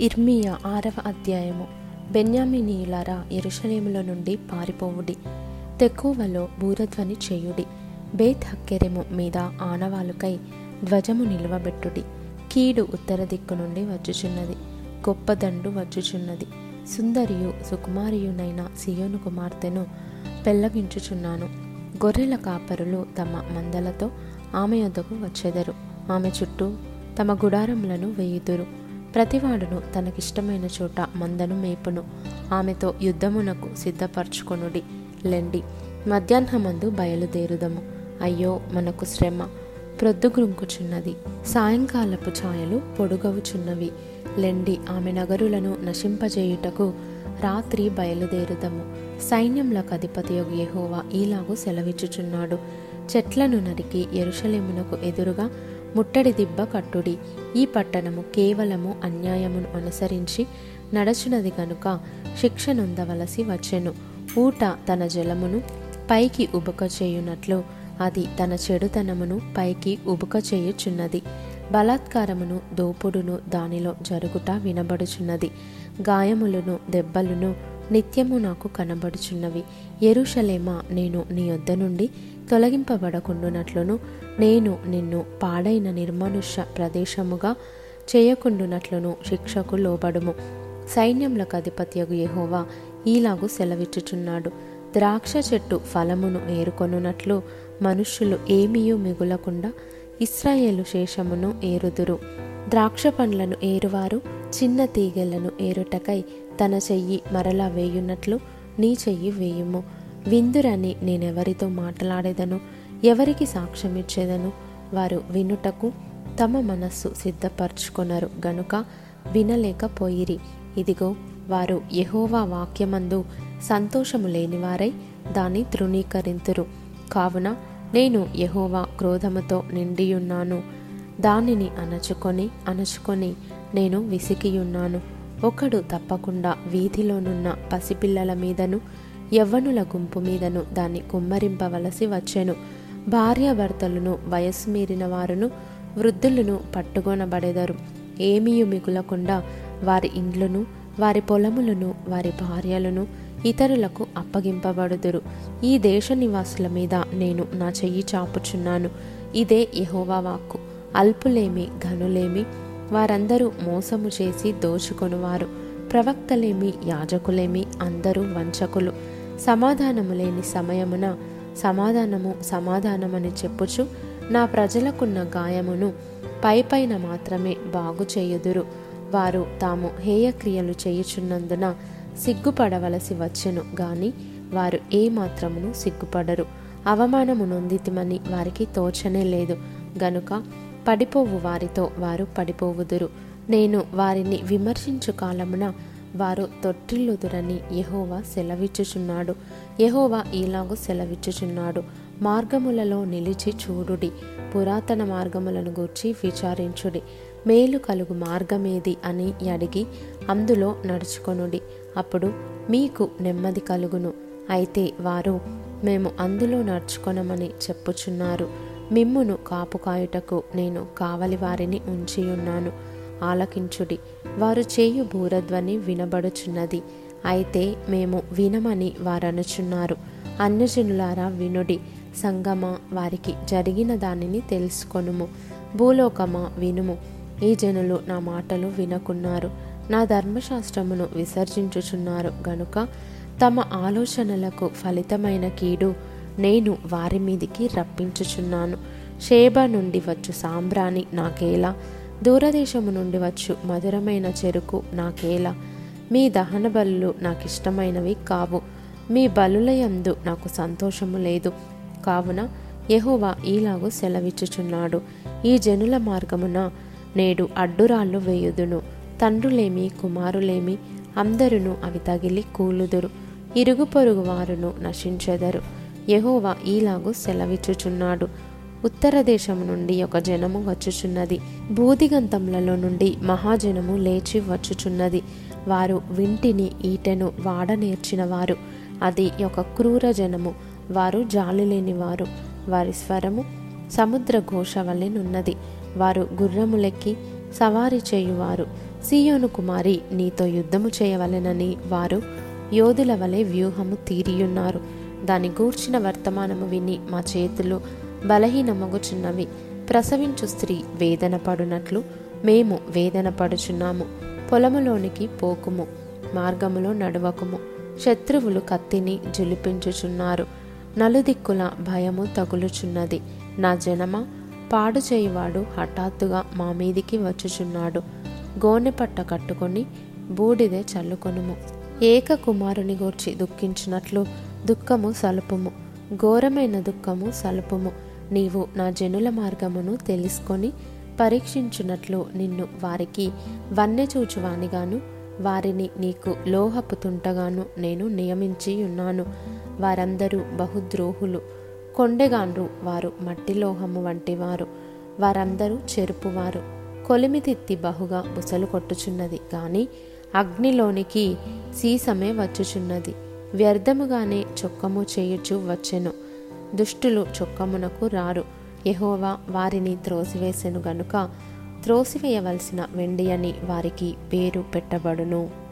ఇర్మియా ఆరవ అధ్యాయము. బెన్యామినీయులారా ఎరుషలేముల నుండి పారిపోవుడి. తెక్కువలో బూరధ్వని చేయుడి. బేత్ హక్కెరెము మీద ఆనవాలుకై ధ్వజము నిలువబెట్టుడి. కీడు ఉత్తర దిక్కు నుండి వచ్చుచున్నది. గొప్ప దండు వచ్చుచున్నది. సుందరియు సుకుమారియునైన సియోను కుమార్తెను పెళ్ళగించుచున్నాను. గొర్రెల కాపరులు తమ మందలతో ఆమె యొద్దకు వచ్చెదరు. ఆమె చుట్టూ తమ గుడారములను వేయుదురు. ప్రతివాడును తనకిష్టమైన చోట మందను మేపును. ఆమెతో యుద్ధమునకు సిద్ధపరచుకొనుడి. లెండి. మధ్యాహ్నమందు బయలుదేరుదము. అయ్యో మనకు శ్రమ. ప్రొద్దుగురుంకుచున్నది సాయంకాలపు ఛాయలు పొడుగవుచున్నవి. లెండి. ఆమె నగరులను నశింపజేయుటకు రాత్రి బయలుదేరుదము. సైన్యములకు అధిపతి యెహోవా ఈలాగు సెలవిచ్చుచున్నాడు. చెట్లను నరికి ఎరుషలేమునకు ఎదురుగా ముట్టడి దిబ్బ కట్టుడి. ఈ పట్టణము కేవలము అన్యాయమును అనుసరించి నడచునది గనుక శిక్ష నొందవలసి వచ్చెను. ఊట తన జలమును పైకి ఉబుక చేయునట్లు అది తన చెడుతనమును పైకి ఉబుక చేయుచున్నది. బలాత్కారమును దోపుడును దానిలో జరుగుట వినబడుచున్నది. గాయములను దెబ్బలును నిత్యము నాకు కనబడుచున్నవి. ఎరుషలేమా నేను నీ యొద్ద నుండి తొలగింపబడకుండునట్లును. నేను నిన్ను పాడైన నిర్మనుష్య ప్రదేశముగా చేయకుండునట్లును శిక్షకు లోబడుము. సైన్యములకు అధిపత్యగు యహోవా ఈలాగు సెలవిచ్చుచున్నాడు. ద్రాక్ష చెట్టు ఫలమును ఏరుకొనున్నట్లు మనుష్యులు ఏమీయూ మిగులకుండా ఇస్రాయేలు శేషమును ఏరుదురు. ద్రాక్ష పండ్లను ఏరువారు చిన్న తీగెలను ఏరుటకై తన చెయ్యి మరలా వేయున్నట్లు నీ చెయ్యి వేయుము. విందురని నేనెవరితో మాట్లాడేదను? ఎవరికి సాక్ష్యమిచ్చేదను? వారు వినుటకు తమ మనస్సు సిద్ధపరచుకొనరు. గనుక వినలేకపోయిరి. ఇదిగో వారు యహోవా వాక్యమందు సంతోషము లేనివారై దాన్ని తృణీకరింతురు. కావున నేను యహోవా క్రోధముతో నిండియున్నాను. దానిని అణచుకొని అణచుకొని నేను విసికియున్నాను. ఒకడు తప్పకుండా వీధిలోనున్న పసిపిల్లల మీదను యవ్వనుల గుంపు మీదను దాన్ని కుమ్మరింపవలసి వచ్చెను. భార్యాభర్తలను వయస్సు మీరిన వారును వృద్ధులను పట్టుకొనబడెదరు. ఏమీయు మిగులకుండా వారి ఇండ్లను వారి పొలములను వారి భార్యలను ఇతరులకు అప్పగింపబడుదురు. ఈ దేశ నివాసుల మీద నేను నా చెయ్యి చాపుచున్నాను. ఇదే యహోవా వాక్కు. అల్పులేమి ఘనులేమి వారందరూ మోసము చేసి దోచుకొనువారు. ప్రవక్తలేమి యాజకులేమి అందరూ వంచకులు. సమాధానము లేని సమయమున సమాధానము సమాధానమని చెప్పుచు నా ప్రజలకున్న గాయమును పైపైన మాత్రమే బాగు చేయుదురు. వారు తాము హేయక్రియలు చేయుచున్నందున సిగ్గుపడవలసి వచ్చెను గాని వారు ఏ మాత్రమును సిగ్గుపడరు. అవమానము నొందితిమని వారికి తోచనే లేదు. గనుక పడిపోవు వారితో వారు పడిపోవుదురు. నేను వారిని విమర్శించు కాలమున వారు తొట్టిల్లుదురని యహోవా సెలవిచ్చుచున్నాడు. యహోవా ఈలాగు సెలవిచ్చుచున్నాడు. మార్గములలో నిలిచి చూడుడి. పురాతన మార్గములను గూర్చి విచారించుడి. మేలు కలుగు మార్గమేది అని అడిగి అందులో నడుచుకొనుడి. అప్పుడు మీకు నెమ్మది కలుగును. అయితే వారు మేము అందులో నడుచుకొనమని చెప్పుచున్నారు. మిమ్మును కాపుకాయుటకు నేను కావలి వారిని ఉంచియున్నాను. ఆలకించుడి. వారు చేయు బూరధ్వని వినబడుచున్నది. అయితే మేము వినమని వారనుచున్నారు. అన్యజనులారా వినుడి. సంగమ వారికి జరిగిన దానిని తెలుసుకొనుము. భూలోకమా వినుము. ఈ జనులు నా మాటలు వినకున్నారు. నా ధర్మశాస్త్రమును విసర్జించుచున్నారు గనుక తమ ఆలోచనలకు ఫలితమైన కీడు నేను వారి మీదికి రప్పించుచున్నాను. షేబ నుండి వచ్చు సాంబ్రాణి నాకేలా? దూరదేశము నుండి వచ్చు. మధురమైన చెరుకు నాకేలా? మీ దహన బలులు నాకిష్టమైనవి కావు. మీ బలులయందు నాకు సంతోషము లేదు. కావున యహోవా ఈలాగు సెలవిచ్చుచున్నాడు. ఈ జనుల మార్గమున నేడు అడ్డురాళ్ళు వేయుదును. తండ్రులేమి కుమారులేమి అందరును అవి తగిలి కూలుదురు. ఇరుగు పొరుగు వారును నశించెదరు. యహోవా ఈలాగు సెలవిచ్చుచున్నాడు. ఉత్తర దేశము నుండి ఒక జనము వచ్చుచున్నది. భూదిగంతములలో నుండి మహాజనము లేచి వచ్చుచున్నది. వారు వింటిని ఈటెను వాడ నేర్చిన వారు అది ఒక క్రూర జనము. వారు జాలి వారు వారి స్వరము సముద్ర ఘోష వలెనున్నది వారు గుర్రములెక్కి సవారీ చేయువారు. సీయోను కుమారి నీతో యుద్ధము చేయవలెనని వారు యోధుల వలె వ్యూహము తీరియున్నారు. దాని గూర్చిన వర్తమానము విని మా చేతులు బలహీనమగుచున్నవి. ప్రసవించు స్త్రీ వేదన పడునట్లు మేము వేదన పడుచున్నాము పొలములోనికి పోకుము మార్గములో నడవకుము. శత్రువులు కత్తిని జులిపించుచున్నారు. నలుదిక్కుల భయము తగులుచున్నది. నా జనమ పాడు చేయువాడు హఠాత్తుగా మా మీదికి వచ్చుచున్నాడు. గోనె పట్ట కట్టుకొని బూడిదే చల్లుకొనుము. ఏక కుమారుని గూర్చి దుఃఖించినట్లు దుఃఖము సలుపుము. ఘోరమైన దుఃఖము సలుపుము. నీవు నా జనుల మార్గమును తెలుసుకొని పరీక్షించున్నట్లు నిన్ను వారికి వన్నెచూచువానిగాను వారిని నీకు లోహపుతుంటగాను నేను నియమించి ఉన్నాను. వారందరూ బహుద్రోహులు. కొండెగాన్రు వారు మట్టి లోహము వంటివారు. వారందరూ చెరుపువారు. కొలిమితిత్తి బహుగా బుసలు కొట్టుచున్నది. కానీ అగ్నిలోనికి సీసమే వచ్చుచున్నది. వ్యర్థముగానే చొక్కము చేయుచు వచ్చెను. దుష్టులు చొక్కమునకు రారు. యహోవా వారిని త్రోసివేసెను గనుక త్రోసివేయవలసిన వెండి అని వారికి పేరు పెట్టబడును.